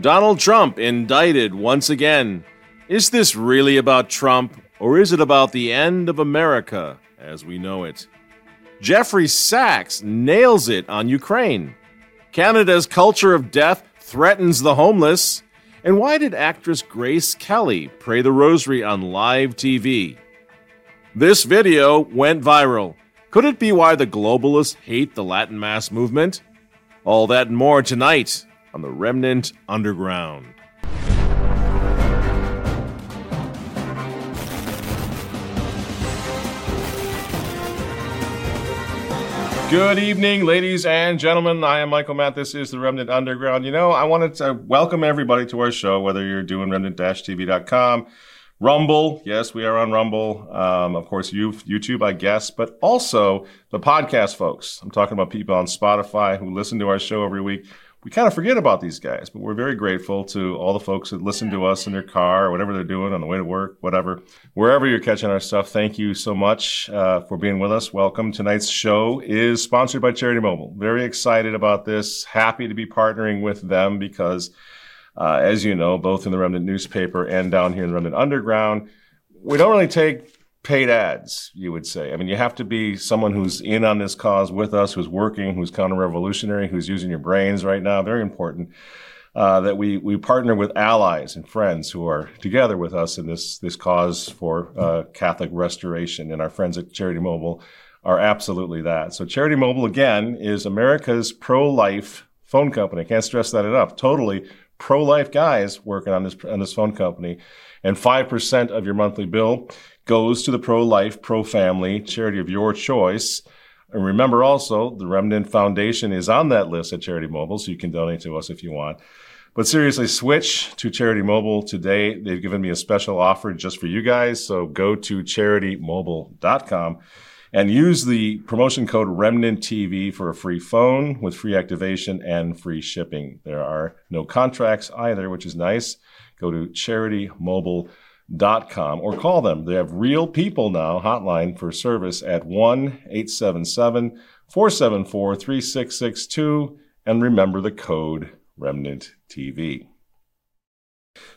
Donald Trump indicted once again. Is this really about Trump, or is it about the end of America as we know it? Jeffrey Sachs nails it on Ukraine. Canada's culture of death threatens the homeless. And why did actress Grace Kelly pray the rosary on live TV? This video went viral. Could it be why the globalists hate the Latin Mass movement? All that and more tonight on the Remnant Underground. Good evening, ladies and gentlemen. I am Michael Matt. This is the Remnant Underground. You know, I wanted to welcome everybody to our show, whether you're doing remnant-tv.com, Rumble. Yes, we are on Rumble. Um, of course, YouTube, I guess, but also the podcast folks. I'm talking about people on Spotify who listen to our show every week we kind of forget about these guys, but we're very grateful to all the folks that listen to us in their car or whatever they're doing on the way to work, whatever. Wherever you're catching our stuff, thank you so much uh, for being with us. Welcome. Tonight's show is sponsored by Charity Mobile. Very excited about this. Happy to be partnering with them because, uh, as you know, both in the Remnant newspaper and down here in the Remnant Underground, we don't really take paid ads, you would say. I mean, you have to be someone who's in on this cause with us, who's working, who's counter-revolutionary, who's using your brains right now. Very important uh, that we we partner with allies and friends who are together with us in this this cause for uh, Catholic restoration. And our friends at Charity Mobile are absolutely that. So Charity Mobile again is America's pro-life phone company. I can't stress that enough. Totally pro-life guys working on this on this phone company, and five percent of your monthly bill goes to the pro life, pro family charity of your choice. And remember also, the Remnant Foundation is on that list at Charity Mobile, so you can donate to us if you want. But seriously, switch to Charity Mobile today. They've given me a special offer just for you guys. So go to charitymobile.com and use the promotion code Remnant TV for a free phone with free activation and free shipping. There are no contracts either, which is nice. Go to charitymobile.com com or call them. They have real people now hotline for service at 1 877 474 3662 and remember the code Remnant TV.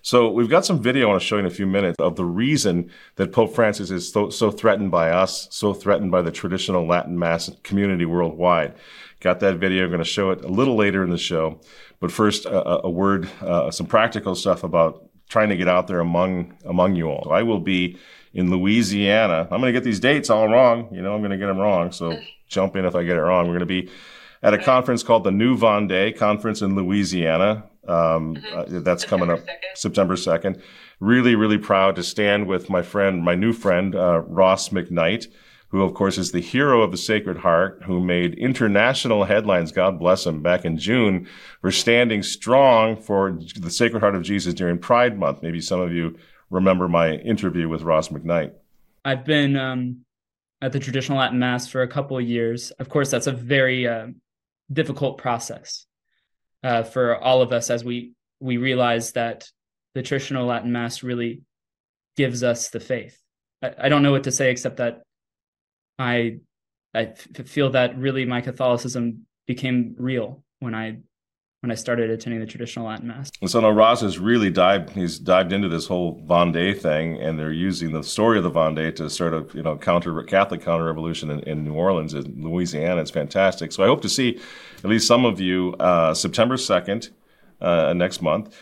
So we've got some video I want to show you in a few minutes of the reason that Pope Francis is so, so, threatened by us, so threatened by the traditional Latin Mass community worldwide. Got that video. I'm going to show it a little later in the show. But first, a, a word, uh, some practical stuff about trying to get out there among among you all. I will be in Louisiana. I'm going to get these dates all wrong. You know, I'm going to get them wrong. So jump in if I get it wrong. We're going to be at a conference called the New Vendée Conference in Louisiana. Um, mm-hmm. uh, that's September coming up 2nd. September 2nd. Really, really proud to stand with my friend, my new friend, uh, Ross McKnight who, of course, is the hero of the Sacred Heart, who made international headlines, God bless him, back in June for standing strong for the Sacred Heart of Jesus during Pride Month. Maybe some of you remember my interview with Ross McKnight. I've been um, at the traditional Latin Mass for a couple of years. Of course, that's a very uh, difficult process uh, for all of us as we we realize that the traditional Latin Mass really gives us the faith. I, I don't know what to say except that I I f- feel that really my Catholicism became real when I when I started attending the traditional Latin Mass. And so now Ross has really dived he's dived into this whole Vendée thing and they're using the story of the Vendée to sort of, you know, counter Catholic counter revolution in, in, New Orleans in Louisiana. It's fantastic. So I hope to see at least some of you uh, September 2nd uh, next month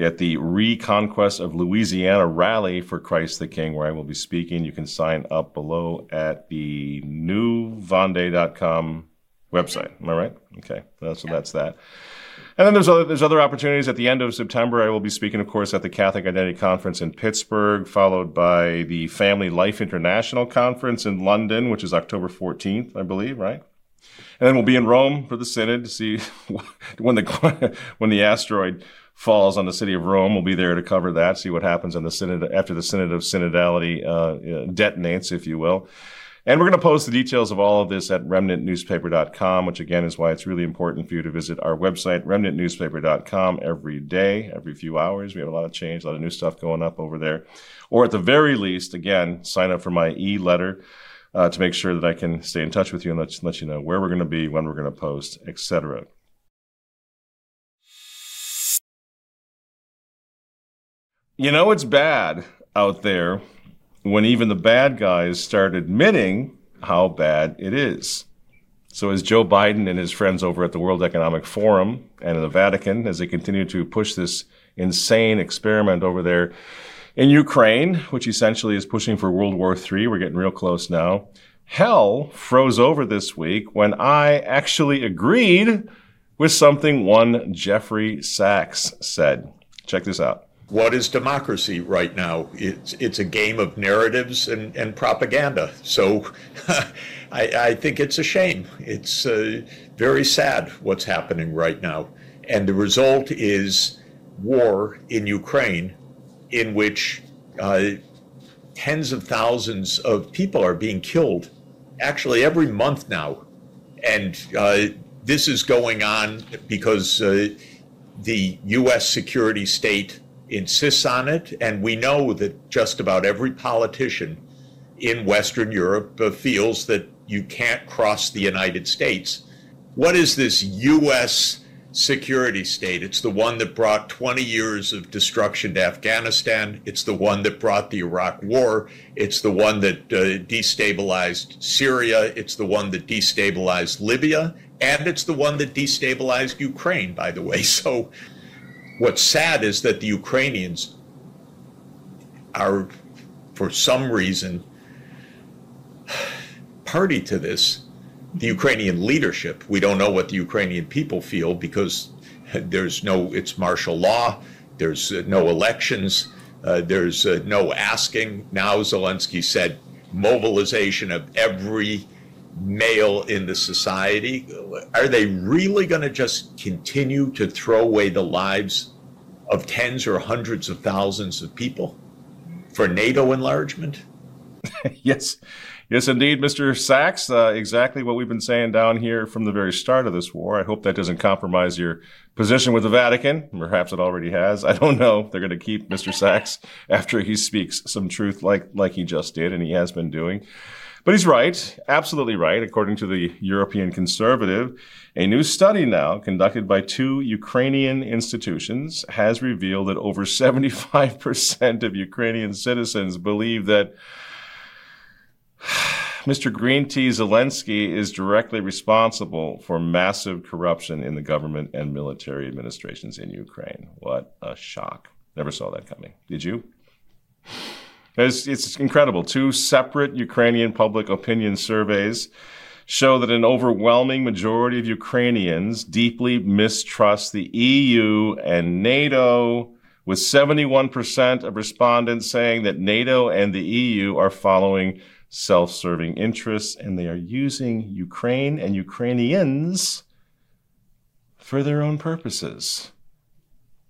at the Reconquest of Louisiana rally for Christ the King, where I will be speaking. You can sign up below at the newvendée.com website. Mm-hmm. Am I right? Okay, so that's that. And then there's other there's other opportunities at the end of September. I will be speaking, of course, at the Catholic Identity Conference in Pittsburgh, followed by the Family Life International Conference in London, which is October 14th, I believe, right? And then we'll be in Rome for the synod to see when the when the asteroid falls on the city of Rome. We'll be there to cover that, see what happens in the synod after the synod of synodality uh, detonates, if you will. And we're going to post the details of all of this at remnantnewspaper.com, which again is why it's really important for you to visit our website, remnantnewspaper.com, every day, every few hours. We have a lot of change, a lot of new stuff going up over there. Or at the very least, again, sign up for my e letter. Uh, to make sure that I can stay in touch with you and let, let you know where we're going to be, when we're going to post, etc. You know, it's bad out there when even the bad guys start admitting how bad it is. So, as Joe Biden and his friends over at the World Economic Forum and in the Vatican, as they continue to push this insane experiment over there in Ukraine, which essentially is pushing for World War III, we're getting real close now. Hell froze over this week when I actually agreed with something one Jeffrey Sachs said. Check this out. What is democracy right now? It's it's a game of narratives and, and propaganda. So I, I think it's a shame. It's uh, very sad what's happening right now. And the result is war in Ukraine, in which uh, tens of thousands of people are being killed, actually every month now. And uh, this is going on because uh, the U.S. security state insists on it, and we know that just about every politician in Western Europe uh, feels that you can't cross the United States. What is this U.S. security state? It's the one that brought 20 years of destruction to Afghanistan. It's the one that brought the Iraq War. It's the one that uh, destabilized Syria. It's the one that destabilized Libya. And it's the one that destabilized Ukraine, by the way. So what's sad is that the Ukrainians are, for some reason, party to this. The Ukrainian leadership, we don't know what the Ukrainian people feel because there's no, it's martial law, there's uh, no elections, uh, there's uh, no asking. Now, Zelensky said mobilization of every male in the society. Are they really going to just continue to throw away the lives of tens or hundreds of thousands of people for NATO enlargement? yes. Yes, indeed, Mr. Sachs. Uh, exactly what we've been saying down here from the very start of this war. I hope that doesn't compromise your position with the Vatican. Perhaps it already has. I don't know. They're going to keep Mr. Sachs after he speaks some truth like like he just did, and he has been doing. But he's right, absolutely right. According to the European Conservative, a new study now conducted by two Ukrainian institutions has revealed that over 75% of Ukrainian citizens believe that Mr. Green Tea Zelensky is directly responsible for massive corruption in the government and military administrations in Ukraine. What a shock. Never saw that coming. Did you? It's, it's incredible. Two separate Ukrainian public opinion surveys show that an overwhelming majority of Ukrainians deeply mistrust the EU and NATO, with 71% of respondents saying that NATO and the EU are following self serving interests and they are using Ukraine and Ukrainians for their own purposes,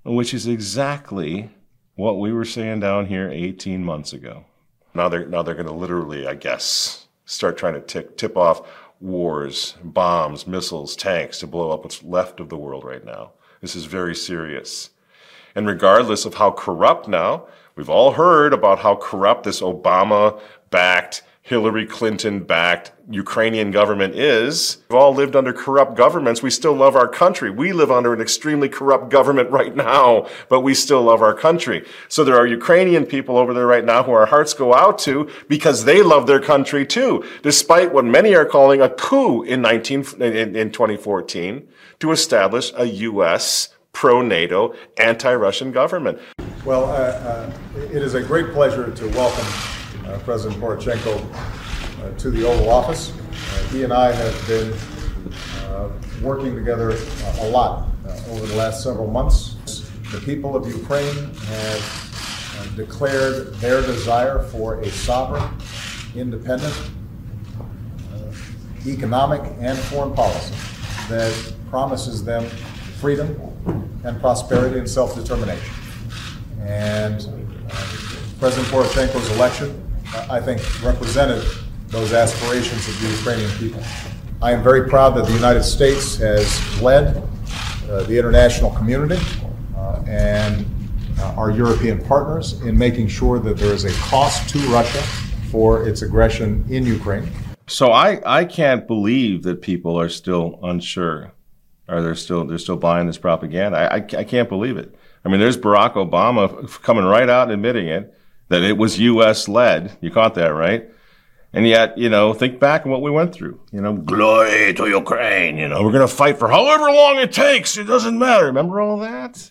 which is exactly what we were saying down here 18 months ago. Now they're now they're going to literally, I guess, start trying to tick, tip off wars, bombs, missiles, tanks to blow up what's left of the world right now. This is very serious. And regardless of how corrupt now, we've all heard about how corrupt this Obama backed Hillary Clinton backed Ukrainian government is. We've all lived under corrupt governments. We still love our country. We live under an extremely corrupt government right now, but we still love our country. So there are Ukrainian people over there right now who our hearts go out to because they love their country too, despite what many are calling a coup in 19, in, in 2014 to establish a U.S. pro-NATO, anti-Russian government. Well, uh, uh, it is a great pleasure to welcome uh, President Poroshenko uh, to the Oval Office. Uh, he and I have been working together a lot over the last several months. The people of Ukraine have declared their desire for a sovereign, independent, economic and foreign policy that promises them freedom and prosperity and self-determination. And uh, President Poroshenko's election I think, represented those aspirations of the Ukrainian people. I am very proud that the United States has led uh, the international community uh, and uh, our European partners in making sure that there is a cost to Russia for its aggression in Ukraine. So I, I can't believe that people are still unsure are they still they're still buying this propaganda? I, I, I can't believe it. I mean, there's Barack Obama coming right out and admitting it that it was U.S. led. You caught that right? And yet, you know, think back on what we went through. You know, glory to Ukraine. You know, we're going to fight for however long it takes. It doesn't matter. Remember all that?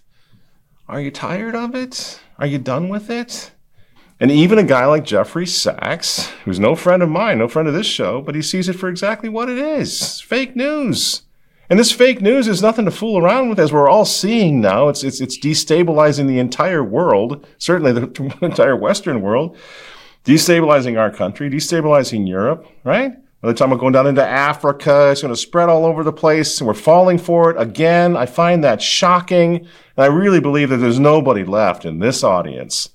Are you tired of it? Are you done with it? And even a guy like Jeffrey Sachs, who's no friend of mine, no friend of this show, but he sees it for exactly what it is fake news. And this fake news is nothing to fool around with, as we're all seeing now. It's, it's, it's destabilizing the entire world, certainly the entire Western world destabilizing our country, destabilizing Europe, right? By the time we're going down into Africa, it's going to spread all over the place, and we're falling for it again. I find that shocking. And I really believe that there's nobody left in this audience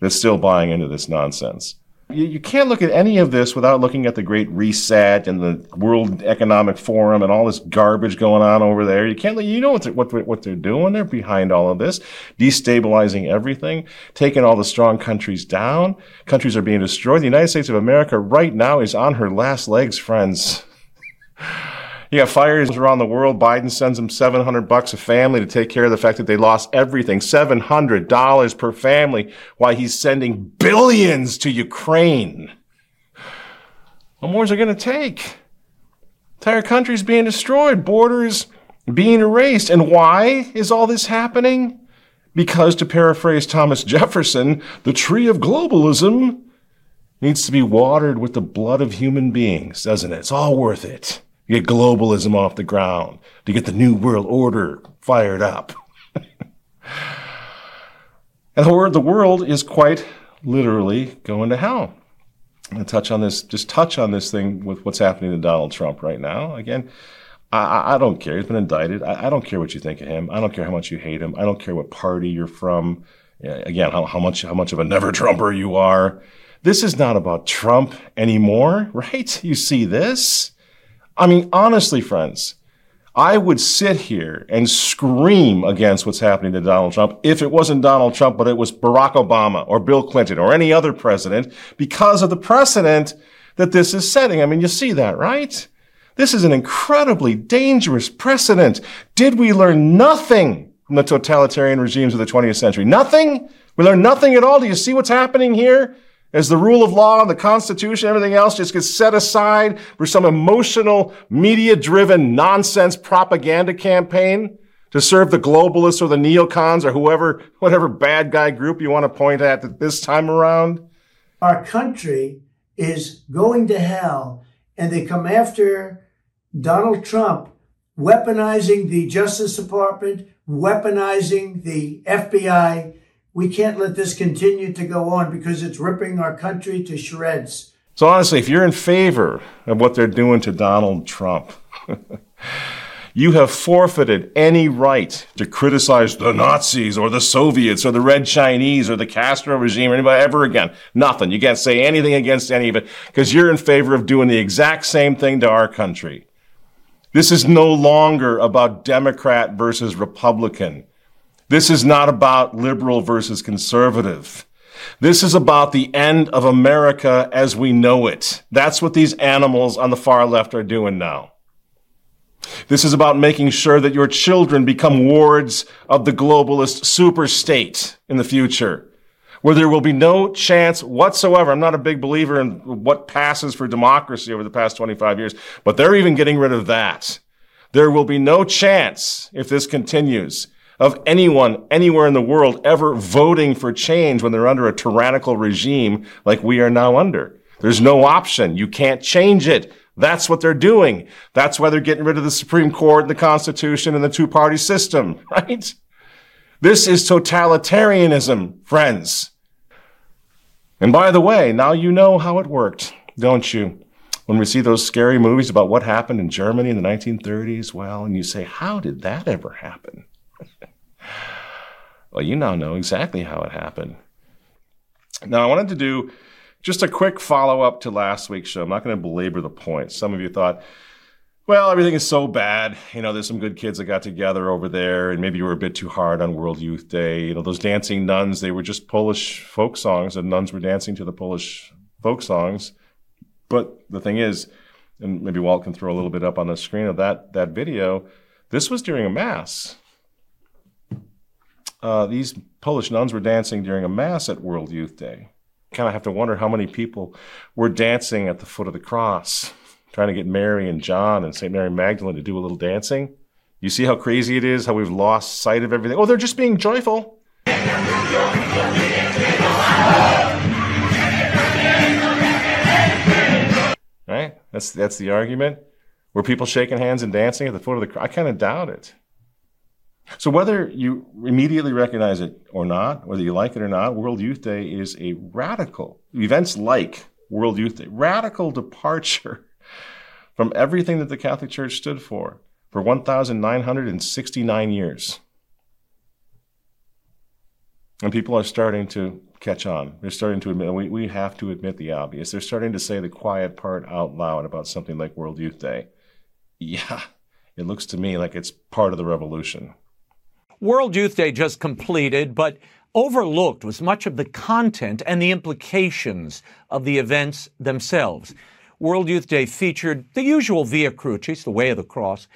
that's still buying into this nonsense you, you can't look at any of this without looking at the Great Reset and the World Economic Forum and all this garbage going on over there. You can't, you know what they're, what, what they're doing. They're behind all of this, destabilizing everything, taking all the strong countries down. Countries are being destroyed. The United States of America right now is on her last legs, friends. You got fires around the world. Biden sends them 700 bucks a family to take care of the fact that they lost everything. $700 per family while he's sending billions to Ukraine. What more is it going to take? Entire countries being destroyed, borders being erased. And why is all this happening? Because, to paraphrase Thomas Jefferson, the tree of globalism needs to be watered with the blood of human beings, doesn't it? It's all worth it to get globalism off the ground, to get the new world order fired up. and the world is quite literally going to hell. And touch on this, just touch on this thing with what's happening to Donald Trump right now. Again, I, I don't care. He's been indicted. I, I, don't care what you think of him. I don't care how much you hate him. I don't care what party you're from. Again, how, how much how much of a never Trumper you are. This is not about Trump anymore, right? You see this. I mean, honestly, friends, I would sit here and scream against what's happening to Donald Trump if it wasn't Donald Trump, but it was Barack Obama or Bill Clinton or any other president because of the precedent that this is setting. I mean, you see that, right? This is an incredibly dangerous precedent. Did we learn nothing from the totalitarian regimes of the 20th century? Nothing? We learned nothing at all. Do you see what's happening here? As the rule of law, and the Constitution, everything else just gets set aside for some emotional, media driven nonsense propaganda campaign to serve the globalists or the neocons or whoever, whatever bad guy group you want to point at this time around? Our country is going to hell and they come after Donald Trump weaponizing the Justice Department, weaponizing the FBI, we can't let this continue to go on because it's ripping our country to shreds. So, honestly, if you're in favor of what they're doing to Donald Trump, you have forfeited any right to criticize the Nazis or the Soviets or the Red Chinese or the Castro regime or anybody ever again. Nothing. You can't say anything against any of it because you're in favor of doing the exact same thing to our country. This is no longer about Democrat versus Republican. This is not about liberal versus conservative. This is about the end of America as we know it. That's what these animals on the far left are doing now. This is about making sure that your children become wards of the globalist superstate in the future, where there will be no chance whatsoever. I'm not a big believer in what passes for democracy over the past 25 years, but they're even getting rid of that. There will be no chance if this continues of anyone anywhere in the world ever voting for change when they're under a tyrannical regime like we are now under. There's no option. You can't change it. That's what they're doing. That's why they're getting rid of the Supreme Court, and the Constitution, and the two party system, right? This is totalitarianism, friends. And by the way, now you know how it worked, don't you? When we see those scary movies about what happened in Germany in the 1930s, well, and you say, how did that ever happen? Well, you now know exactly how it happened. Now, I wanted to do just a quick follow up to last week's show. I'm not going to belabor the point. Some of you thought, well, everything is so bad. You know, there's some good kids that got together over there, and maybe you were a bit too hard on World Youth Day. You know, those dancing nuns, they were just Polish folk songs, and nuns were dancing to the Polish folk songs. But the thing is, and maybe Walt can throw a little bit up on the screen of that that video This was during a mass. Uh, these Polish nuns were dancing during a mass at World Youth Day. Kind of have to wonder how many people were dancing at the foot of the cross, trying to get Mary and John and St. Mary Magdalene to do a little dancing. You see how crazy it is, how we've lost sight of everything. Oh, they're just being joyful. Right? That's that's the argument. Were people shaking hands and dancing at the foot of the cross? I kind of doubt it. So whether you immediately recognize it or not, whether you like it or not, World Youth Day is a radical events like World Youth Day, radical departure from everything that the Catholic Church stood for for 1,969 years. And people are starting to catch on. They're starting to admit, we, we have to admit the obvious. They're starting to say the quiet part out loud about something like World Youth Day. Yeah, it looks to me like it's part of the revolution. World Youth Day just completed, but overlooked was much of the content and the implications of the events themselves. World Youth Day featured the usual Via Crucis, the Way of the Cross,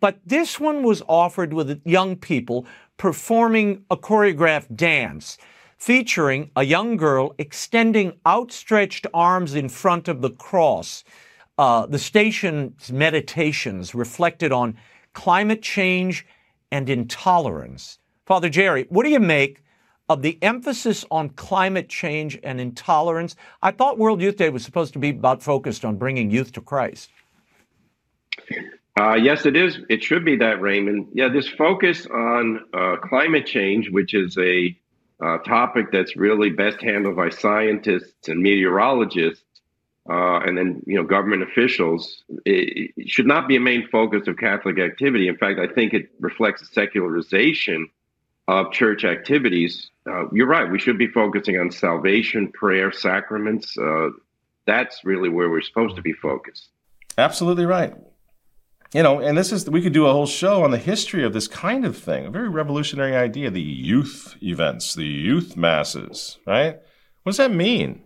but this one was offered with young people performing a choreographed dance featuring a young girl extending outstretched arms in front of the cross. Uh, the station's meditations reflected on climate change and intolerance. Father Jerry, what do you make of the emphasis on climate change and intolerance? I thought World Youth Day was supposed to be about focused on bringing youth to Christ. Uh, yes, it is. It should be that, Raymond. Yeah, this focus on uh, climate change, which is a uh, topic that's really best handled by scientists and meteorologists, uh, and then you know government officials it, it, should not be a main focus of Catholic activity. In fact, I think it reflects a secularization of church activities. Uh, you're right. We should be focusing on salvation, prayer, sacraments. Uh, that's really where we're supposed to be focused. Absolutely right. You know, and this is we could do a whole show on the history of this kind of thing. A very revolutionary idea: the youth events, the youth masses. Right? What does that mean?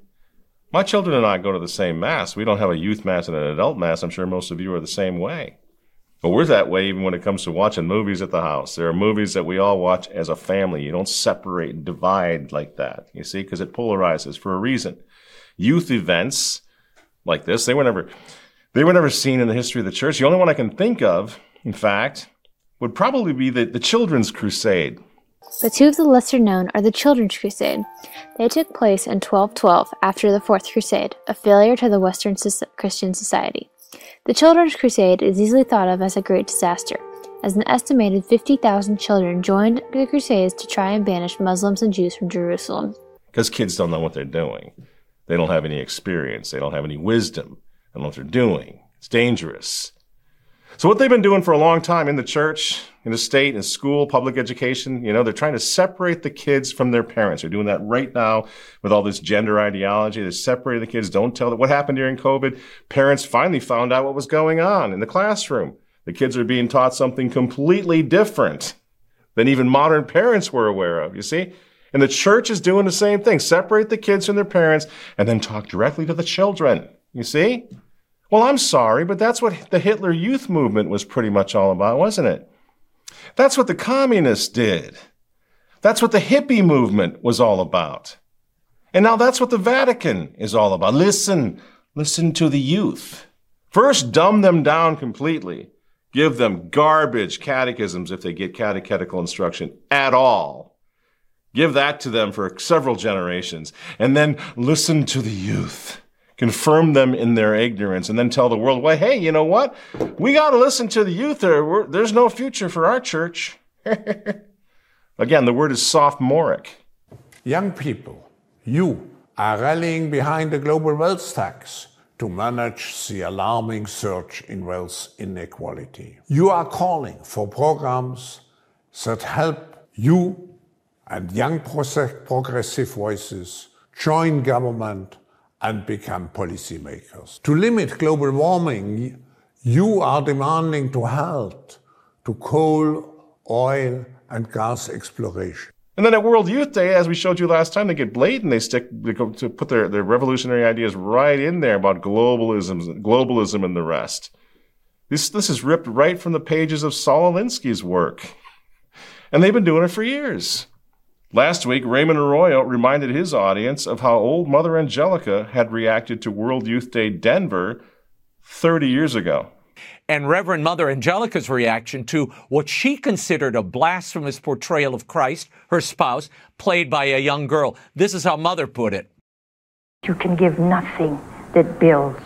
My children and I go to the same mass. We don't have a youth mass and an adult mass. I'm sure most of you are the same way. But we're that way even when it comes to watching movies at the house. There are movies that we all watch as a family. You don't separate and divide like that, you see, because it polarizes for a reason. Youth events like this, they were never they were never seen in the history of the church. The only one I can think of, in fact, would probably be the, the Children's Crusade but two of the lesser known are the Children's Crusade. They took place in 1212 after the Fourth Crusade, a failure to the Western Christian society. The Children's Crusade is easily thought of as a great disaster, as an estimated 50,000 children joined the Crusades to try and banish Muslims and Jews from Jerusalem. Because kids don't know what they're doing. They don't have any experience. They don't have any wisdom. They don't know what they're doing. It's dangerous. So what they've been doing for a long time in the church, in the state, in school, public education, you know, they're trying to separate the kids from their parents. They're doing that right now with all this gender ideology. They're separating the kids. Don't tell them what happened during COVID. Parents finally found out what was going on in the classroom. The kids are being taught something completely different than even modern parents were aware of, you see? And the church is doing the same thing. Separate the kids from their parents and then talk directly to the children. You see? Well, I'm sorry, but that's what the Hitler Youth Movement was pretty much all about, wasn't it? That's what the communists did. That's what the hippie movement was all about. And now that's what the Vatican is all about. Listen, listen to the youth. First, dumb them down completely. Give them garbage catechisms if they get catechetical instruction at all. Give that to them for several generations. And then listen to the youth confirm them in their ignorance, and then tell the world, well, hey, you know what? We got to listen to the youth. There, there's no future for our church. Again, the word is sophomoric. Young people, you are rallying behind the global wealth tax to manage the alarming surge in wealth inequality. You are calling for programs that help you and young progressive voices join government and become policymakers. To limit global warming, you are demanding to halt to coal, oil, and gas exploration. And then at World Youth Day, as we showed you last time, they get blatant. They stick they go to put their, their revolutionary ideas right in there about globalism, globalism, and the rest. This, this is ripped right from the pages of Saul Alinsky's work. And they've been doing it for years. Last week, Raymond Arroyo reminded his audience of how old Mother Angelica had reacted to World Youth Day Denver 30 years ago. And Reverend Mother Angelica's reaction to what she considered a blasphemous portrayal of Christ, her spouse, played by a young girl. This is how Mother put it. You can give nothing that builds.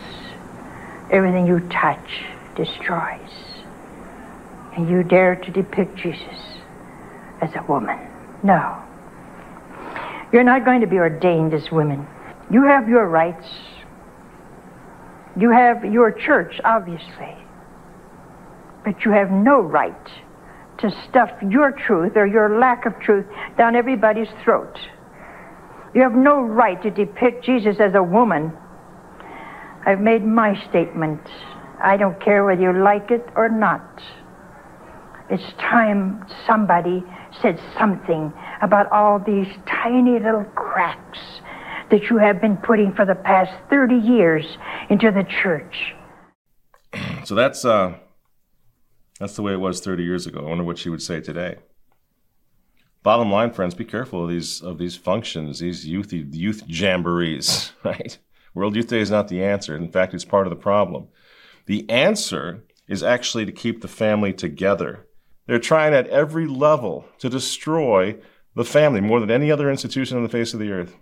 Everything you touch destroys. And you dare to depict Jesus as a woman. No. You're not going to be ordained as women. You have your rights. You have your church, obviously. But you have no right to stuff your truth or your lack of truth down everybody's throat. You have no right to depict Jesus as a woman. I've made my statement. I don't care whether you like it or not. It's time somebody said something about all these tiny little cracks that you have been putting for the past 30 years into the church. So that's uh that's the way it was 30 years ago. I wonder what she would say today. Bottom line, friends, be careful of these of these functions, these youth youth jamborees, right? World Youth Day is not the answer. In fact, it's part of the problem. The answer is actually to keep the family together. They're trying at every level to destroy the family more than any other institution on the face of the earth.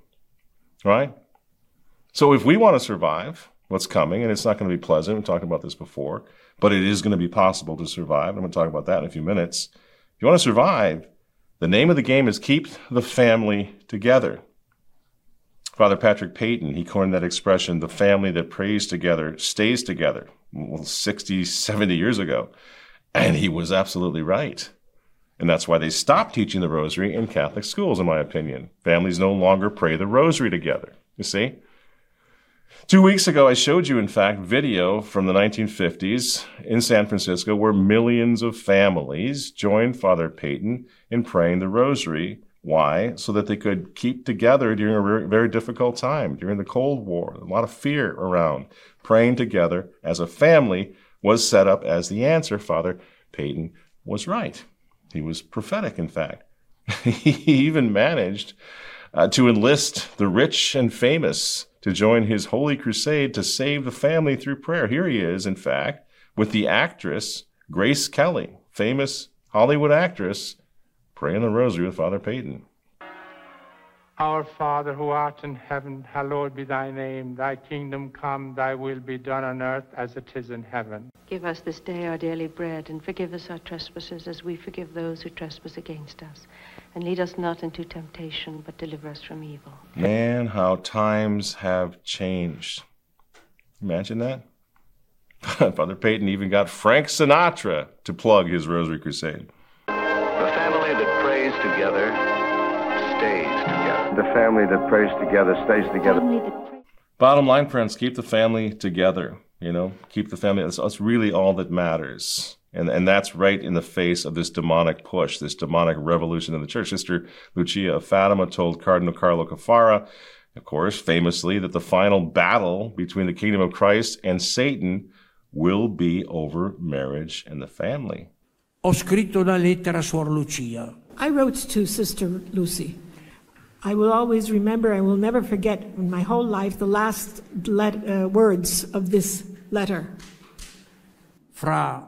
Right? So if we want to survive what's coming, and it's not going to be pleasant, we talked about this before, but it is going to be possible to survive. I'm going to talk about that in a few minutes. If you want to survive, the name of the game is keep the family together. Father Patrick Peyton, he coined that expression, the family that prays together stays together, well, 60, 70 years ago. And he was absolutely right. And that's why they stopped teaching the rosary in Catholic schools, in my opinion. Families no longer pray the rosary together. You see? Two weeks ago, I showed you, in fact, video from the 1950s in San Francisco where millions of families joined Father Peyton in praying the rosary. Why? So that they could keep together during a very, very difficult time, during the Cold War, a lot of fear around. Praying together as a family was set up as the answer. Father Peyton was right. He was prophetic, in fact. he even managed uh, to enlist the rich and famous to join his holy crusade to save the family through prayer. Here he is, in fact, with the actress Grace Kelly, famous Hollywood actress, praying the rosary with Father Peyton. Our Father who art in heaven, hallowed be thy name. Thy kingdom come, thy will be done on earth as it is in heaven. Give us this day our daily bread, and forgive us our trespasses as we forgive those who trespass against us. And lead us not into temptation, but deliver us from evil. Man, how times have changed. Imagine that. Father Peyton even got Frank Sinatra to plug his Rosary Crusade. The family that prays together stays together. Bottom line, friends, keep the family together. You know, keep the family. That's, that's really all that matters. And, and that's right in the face of this demonic push, this demonic revolution in the church. Sister Lucia of Fatima told Cardinal Carlo Caffarra, of course, famously, that the final battle between the kingdom of Christ and Satan will be over marriage and the family. Ho scritto una lettera a Suor Lucia. I wrote to Sister Lucy. I will always remember and will never forget in my whole life the last let, uh, words of this letter. Fra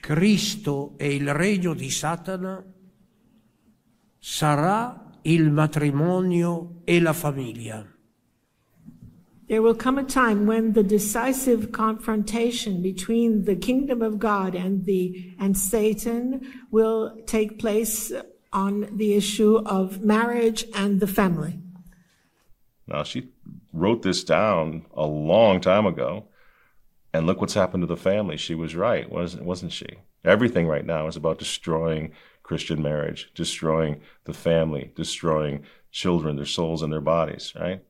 Cristo e il regno di Satana sarà il matrimonio e la famiglia. There will come a time when the decisive confrontation between the kingdom of God and the and Satan will take place on the issue of marriage and the family. Now, she wrote this down a long time ago, and look what's happened to the family. She was right, wasn't, wasn't she? Everything right now is about destroying Christian marriage, destroying the family, destroying children, their souls, and their bodies, right?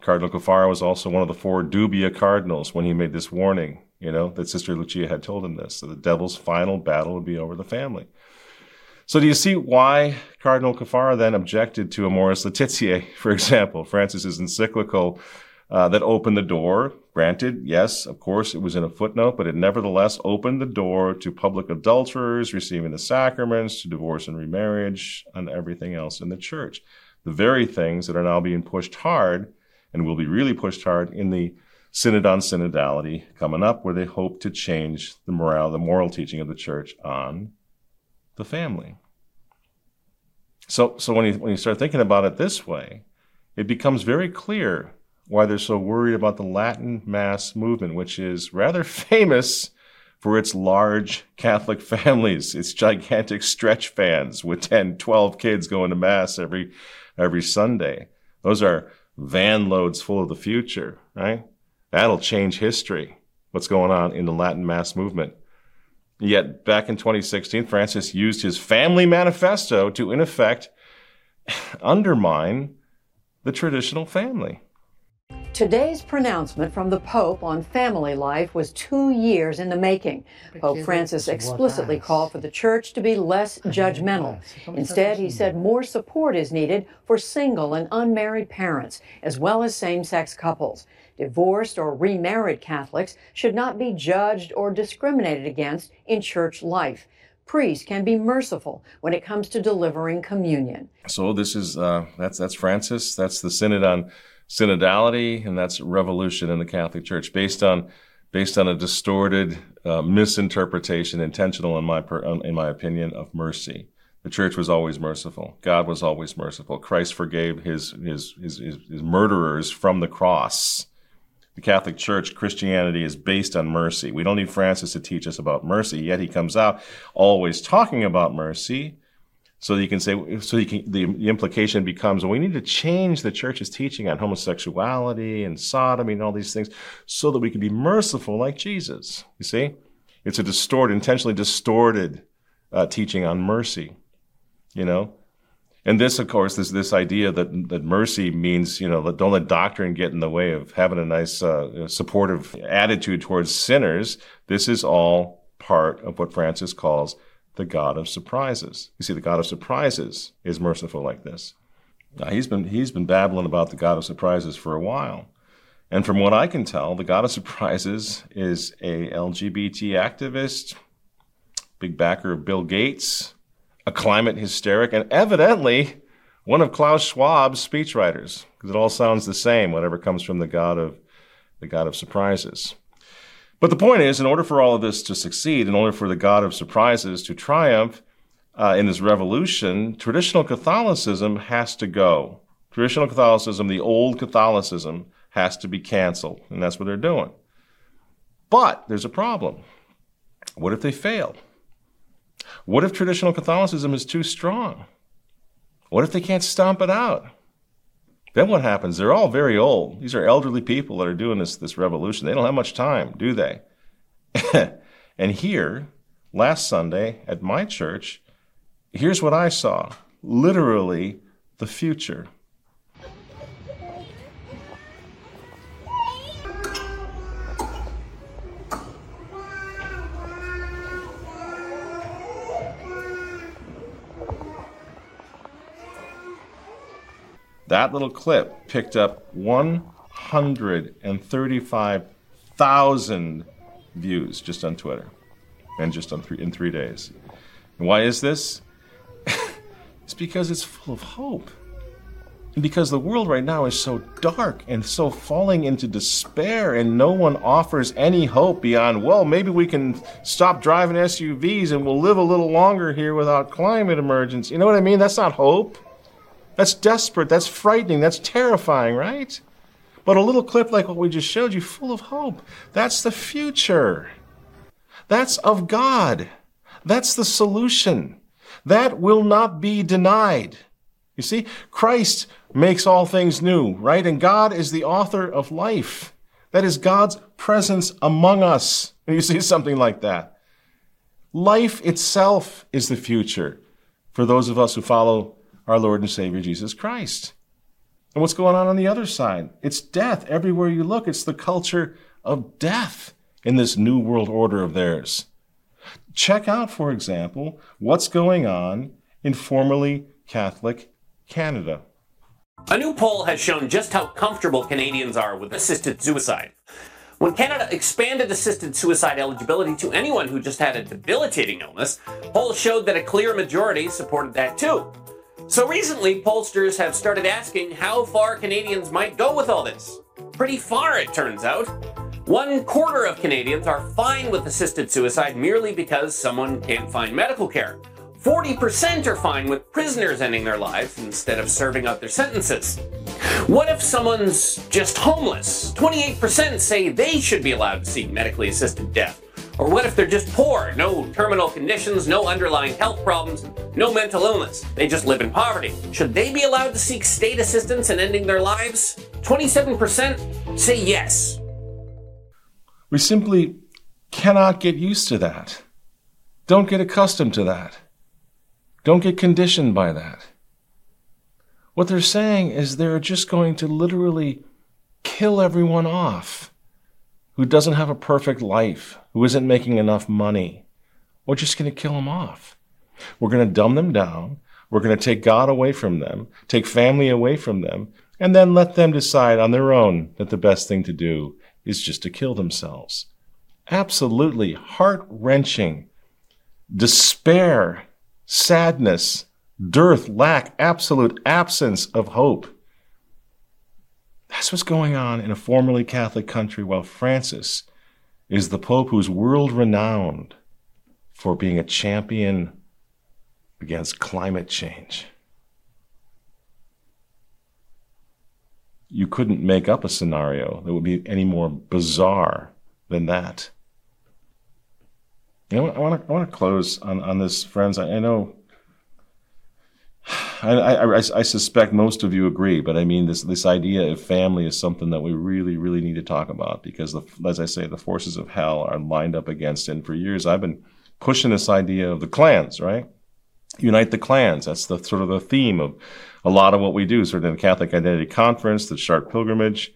Cardinal Caffarra was also one of the four dubia cardinals when he made this warning, you know, that Sister Lucia had told him this, that the devil's final battle would be over the family. So do you see why Cardinal Caffarra then objected to Amoris Laetitia, for example, Francis's encyclical uh, that opened the door. Granted, yes, of course, it was in a footnote, but it nevertheless opened the door to public adulterers receiving the sacraments, to divorce and remarriage, and everything else in the church. The very things that are now being pushed hard and will be really pushed hard in the Synod on Synodality coming up, where they hope to change the morale, the moral teaching of the church on the family. So, so when you, when you start thinking about it this way, it becomes very clear why they're so worried about the Latin Mass movement, which is rather famous for its large Catholic families, its gigantic stretch fans with 10, 12 kids going to Mass every, every Sunday. Those are van loads full of the future, right? That'll change history, what's going on in the Latin Mass movement. Yet back in 2016, Francis used his family manifesto to, in effect, undermine the traditional family. Today's pronouncement from the Pope on family life was two years in the making. Pope Francis explicitly called for the church to be less judgmental. Instead, he said more support is needed for single and unmarried parents, as well as same sex couples. Divorced or remarried Catholics should not be judged or discriminated against in church life. Priests can be merciful when it comes to delivering communion. So this is uh, that's that's Francis. That's the synod on synodality, and that's revolution in the Catholic Church based on based on a distorted uh, misinterpretation, intentional in my in my opinion, of mercy. The church was always merciful. God was always merciful. Christ forgave his his, his, his murderers from the cross. The Catholic Church, Christianity is based on mercy. We don't need Francis to teach us about mercy, yet he comes out always talking about mercy so you can say, so you can, the, the implication becomes, well, we need to change the church's teaching on homosexuality and sodomy and all these things so that we can be merciful like Jesus. You see? It's a distorted, intentionally distorted uh, teaching on mercy, you know? And this, of course, is this idea that, that mercy means, you know, don't let doctrine get in the way of having a nice, uh, supportive attitude towards sinners. This is all part of what Francis calls the God of surprises. You see, the God of surprises is merciful like this. Now, he's been he's been babbling about the God of surprises for a while, and from what I can tell, the God of surprises is a LGBT activist, big backer of Bill Gates, a climate hysteric, and evidently one of Klaus Schwab's speechwriters, because it all sounds the same. Whatever comes from the God of the God of surprises. But the point is, in order for all of this to succeed, in order for the God of surprises to triumph uh, in this revolution, traditional Catholicism has to go. Traditional Catholicism, the old Catholicism, has to be canceled. And that's what they're doing. But there's a problem. What if they fail? What if traditional Catholicism is too strong? What if they can't stomp it out? Then what happens? They're all very old. These are elderly people that are doing this, this revolution. They don't have much time, do they? and here, last Sunday at my church, here's what I saw literally the future. That little clip picked up 135,000 views just on Twitter and just on three, in three days. And why is this? it's because it's full of hope. And because the world right now is so dark and so falling into despair, and no one offers any hope beyond, well, maybe we can stop driving SUVs and we'll live a little longer here without climate emergency. You know what I mean? That's not hope. That's desperate. That's frightening. That's terrifying, right? But a little clip like what we just showed you, full of hope. That's the future. That's of God. That's the solution. That will not be denied. You see, Christ makes all things new, right? And God is the author of life. That is God's presence among us. And you see something like that. Life itself is the future for those of us who follow our Lord and Savior Jesus Christ. And what's going on on the other side? It's death. Everywhere you look, it's the culture of death in this new world order of theirs. Check out, for example, what's going on in formerly Catholic Canada. A new poll has shown just how comfortable Canadians are with assisted suicide. When Canada expanded assisted suicide eligibility to anyone who just had a debilitating illness, polls showed that a clear majority supported that too. So recently, pollsters have started asking how far Canadians might go with all this. Pretty far, it turns out. One quarter of Canadians are fine with assisted suicide merely because someone can't find medical care. 40% are fine with prisoners ending their lives instead of serving out their sentences. What if someone's just homeless? 28% say they should be allowed to seek medically assisted death. Or what if they're just poor? No terminal conditions, no underlying health problems, no mental illness. They just live in poverty. Should they be allowed to seek state assistance in ending their lives? 27% say yes. We simply cannot get used to that. Don't get accustomed to that. Don't get conditioned by that. What they're saying is they're just going to literally kill everyone off who doesn't have a perfect life, who isn't making enough money. We're just going to kill them off. We're going to dumb them down. We're going to take God away from them, take family away from them, and then let them decide on their own that the best thing to do is just to kill themselves. Absolutely heart wrenching, despair sadness, dearth, lack, absolute absence of hope. That's what's going on in a formerly Catholic country while Francis is the Pope who's world renowned for being a champion against climate change. You couldn't make up a scenario that would be any more bizarre than that. You know, I want to I close on, on this, friends. I, I know. I, I, I, suspect most of you agree, but I mean this this idea of family is something that we really really need to talk about because, the, as I say, the forces of hell are lined up against. And for years, I've been pushing this idea of the clans, right? Unite the clans. That's the sort of the theme of a lot of what we do, sort of the Catholic Identity Conference, the Chartres Pilgrimage.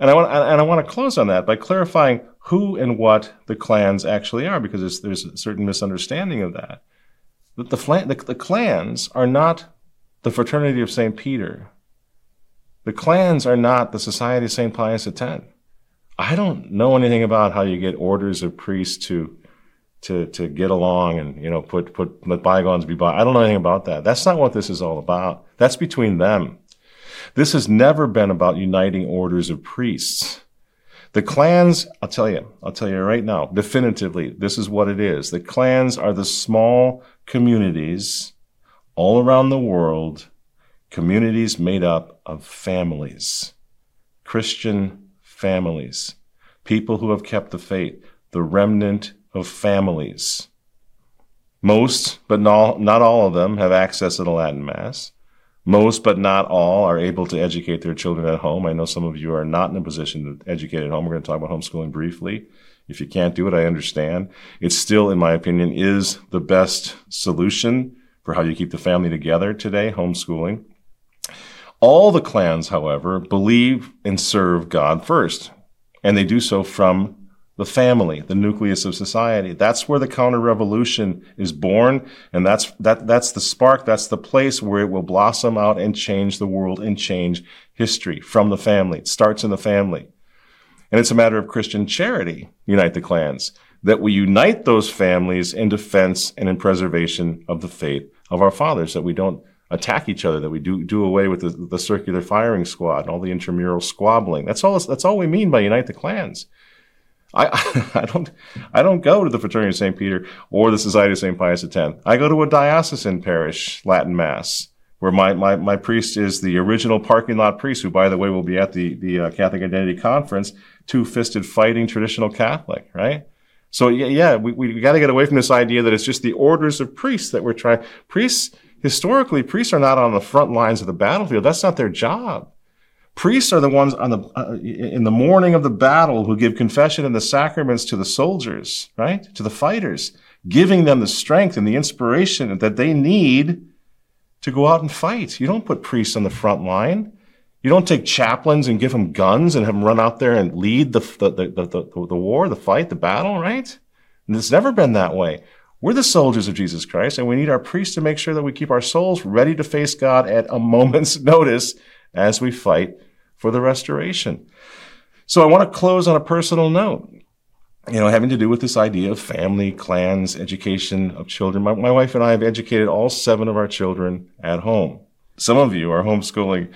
And I want and I want to close on that by clarifying who and what the clans actually are, because there's a certain misunderstanding of that. That the, the, the clans are not the Fraternity of St. Peter. The clans are not the Society of St. Pius X. I don't know anything about how you get orders of priests to to to get along and you know put put let bygones be by. I don't know anything about that. That's not what this is all about. That's between them. This has never been about uniting orders of priests. The clans, I'll tell you, I'll tell you right now, definitively, this is what it is. The clans are the small communities all around the world, communities made up of families, Christian families, people who have kept the faith, the remnant of families. Most, but not, all of them, have access to the Latin Mass. Most, but not all, are able to educate their children at home. I know some of you are not in a position to educate at home. We're going to talk about homeschooling briefly. If you can't do it, I understand. It still, in my opinion, is the best solution for how you keep the family together today, homeschooling. All the clans, however, believe and serve God first, and they do so from the family, the nucleus of society. That's where the counter revolution is born. And that's, that, that's the spark. That's the place where it will blossom out and change the world and change history from the family. It starts in the family. And it's a matter of Christian charity, unite the clans, that we unite those families in defense and in preservation of the faith of our fathers, that we don't attack each other, that we do, do away with the, the circular firing squad and all the intramural squabbling. That's all, that's all we mean by unite the clans. I, I don't I don't go to the Fraternity of St. Peter or the Society of St. Pius X. I go to a diocesan parish Latin Mass where my, my, my priest is the original parking lot priest, who, by the way, will be at the, the uh, Catholic Identity Conference, two fisted fighting traditional Catholic, right? So, yeah, we, we got to get away from this idea that it's just the orders of priests that we're trying. Priests, historically, priests are not on the front lines of the battlefield. That's not their job. Priests are the ones on the, uh, in the morning of the battle who give confession and the sacraments to the soldiers, right? To the fighters, giving them the strength and the inspiration that they need to go out and fight. You don't put priests on the front line. You don't take chaplains and give them guns and have them run out there and lead the, the, the, the, the, war, the fight, the battle, right? And it's never been that way. We're the soldiers of Jesus Christ, and we need our priests to make sure that we keep our souls ready to face God at a moment's notice as we fight for the restoration. So I want to close on a personal note, you know, having to do with this idea of family, clans, education of children. My, my wife and I have educated all seven of our children at home. Some of you are homeschooling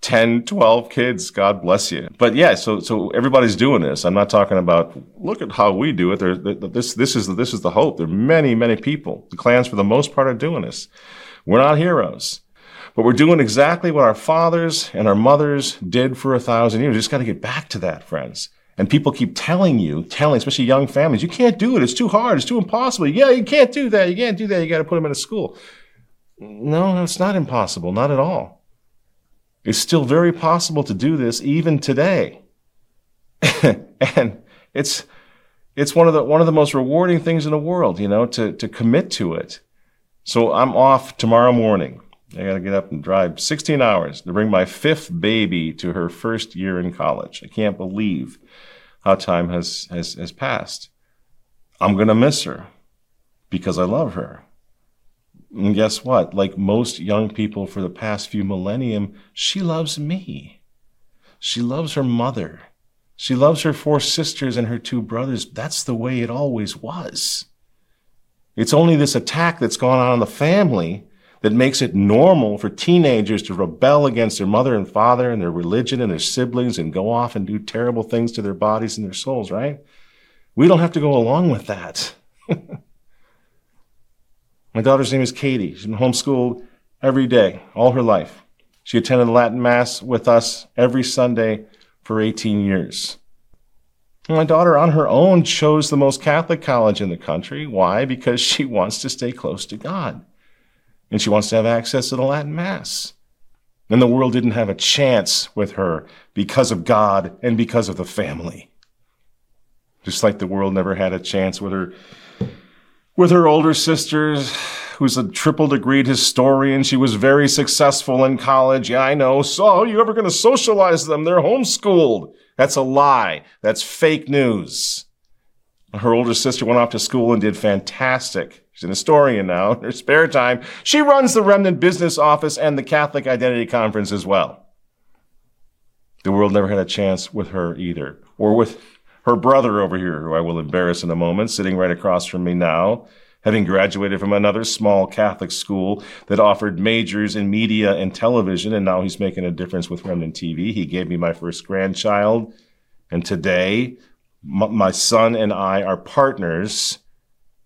10, 12 kids. God bless you. But yeah, so, so everybody's doing this. I'm not talking about, look at how we do it. There, this, this is, this is the hope. There are many, many people. The clans, for the most part, are doing this. We're not heroes, but we're doing exactly what our fathers and our mothers did for a thousand years. Just got to get back to that, friends. And people keep telling you, telling, especially young families, you can't do it. It's too hard. It's too impossible. Yeah, you can't do that. You can't do that. You got to put them in a school. No, no, it's not impossible. Not at all. It's still very possible to do this even today. and it's it's one of the one of the most rewarding things in the world, you know, to to commit to it. So I'm off tomorrow morning. I got to get up and drive 16 hours to bring my fifth baby to her first year in college. I can't believe how time has has, has passed. I'm going to miss her because I love her. And guess what? Like most young people for the past few millennium, she loves me. She loves her mother. She loves her four sisters and her two brothers. That's the way it always was. It's only this attack that's gone on in the family that makes it normal for teenagers to rebel against their mother and father and their religion and their siblings and go off and do terrible things to their bodies and their souls, right? We don't have to go along with that. My daughter's name is Katie. She's been homeschooled every day, all her life. She attended Latin Mass with us every Sunday for 18 years. My daughter, on her own, chose the most Catholic college in the country. Why? Because she wants to stay close to God. And she wants to have access to the Latin Mass. And the world didn't have a chance with her because of God and because of the family. Just like the world never had a chance with her with her older sisters, who's a triple degreed historian. She was very successful in college. Yeah, I know. So, how are you ever going to socialize them? They're homeschooled. That's a lie. That's fake news. Her older sister went off to school and did fantastic. She's an historian now. In her spare time, she runs the Remnant Business Office and the Catholic Identity Conference as well. The world never had a chance with her either, or with her brother over here, who I will embarrass in a moment, sitting right across from me now, having graduated from another small Catholic school that offered majors in media and television, and now he's making a difference with Remnant TV. He gave me my first grandchild, and today m- my son and I are partners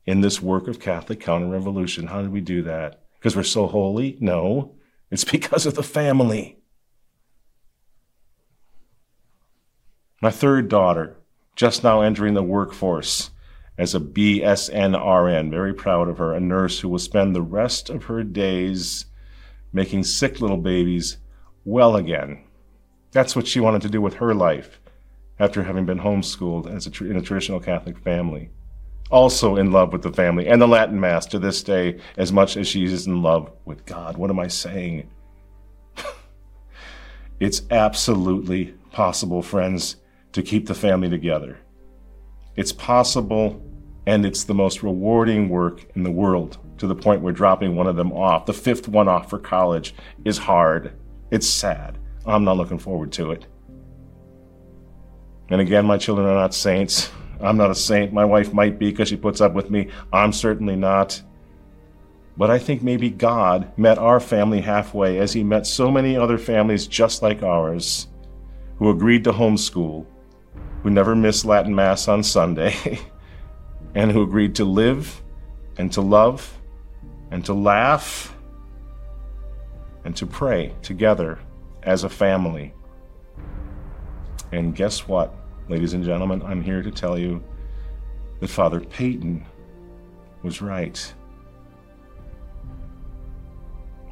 in this work of Catholic counter-revolution. How did we do that? Because we're so holy? No, it's because of the family. My third daughter, just now entering the workforce as a BSNRN. Very proud of her, a nurse who will spend the rest of her days making sick little babies well again. That's what she wanted to do with her life after having been homeschooled as a, in a traditional Catholic family. Also in love with the family and the Latin Mass to this day as much as she is in love with God. What am I saying? it's absolutely possible, friends, to keep the family together. It's possible and it's the most rewarding work in the world to the point where dropping one of them off, the fifth one off for college, is hard. It's sad. I'm not looking forward to it. And again, my children are not saints. I'm not a saint. My wife might be because she puts up with me. I'm certainly not. But I think maybe God met our family halfway as he met so many other families just like ours who agreed to homeschool who never missed Latin Mass on Sunday, and who agreed to live and to love and to laugh and to pray together as a family. And guess what, ladies and gentlemen? I'm here to tell you that Father Peyton was right.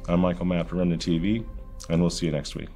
I'm Michael Matt for Remnant TV, and we'll see you next week.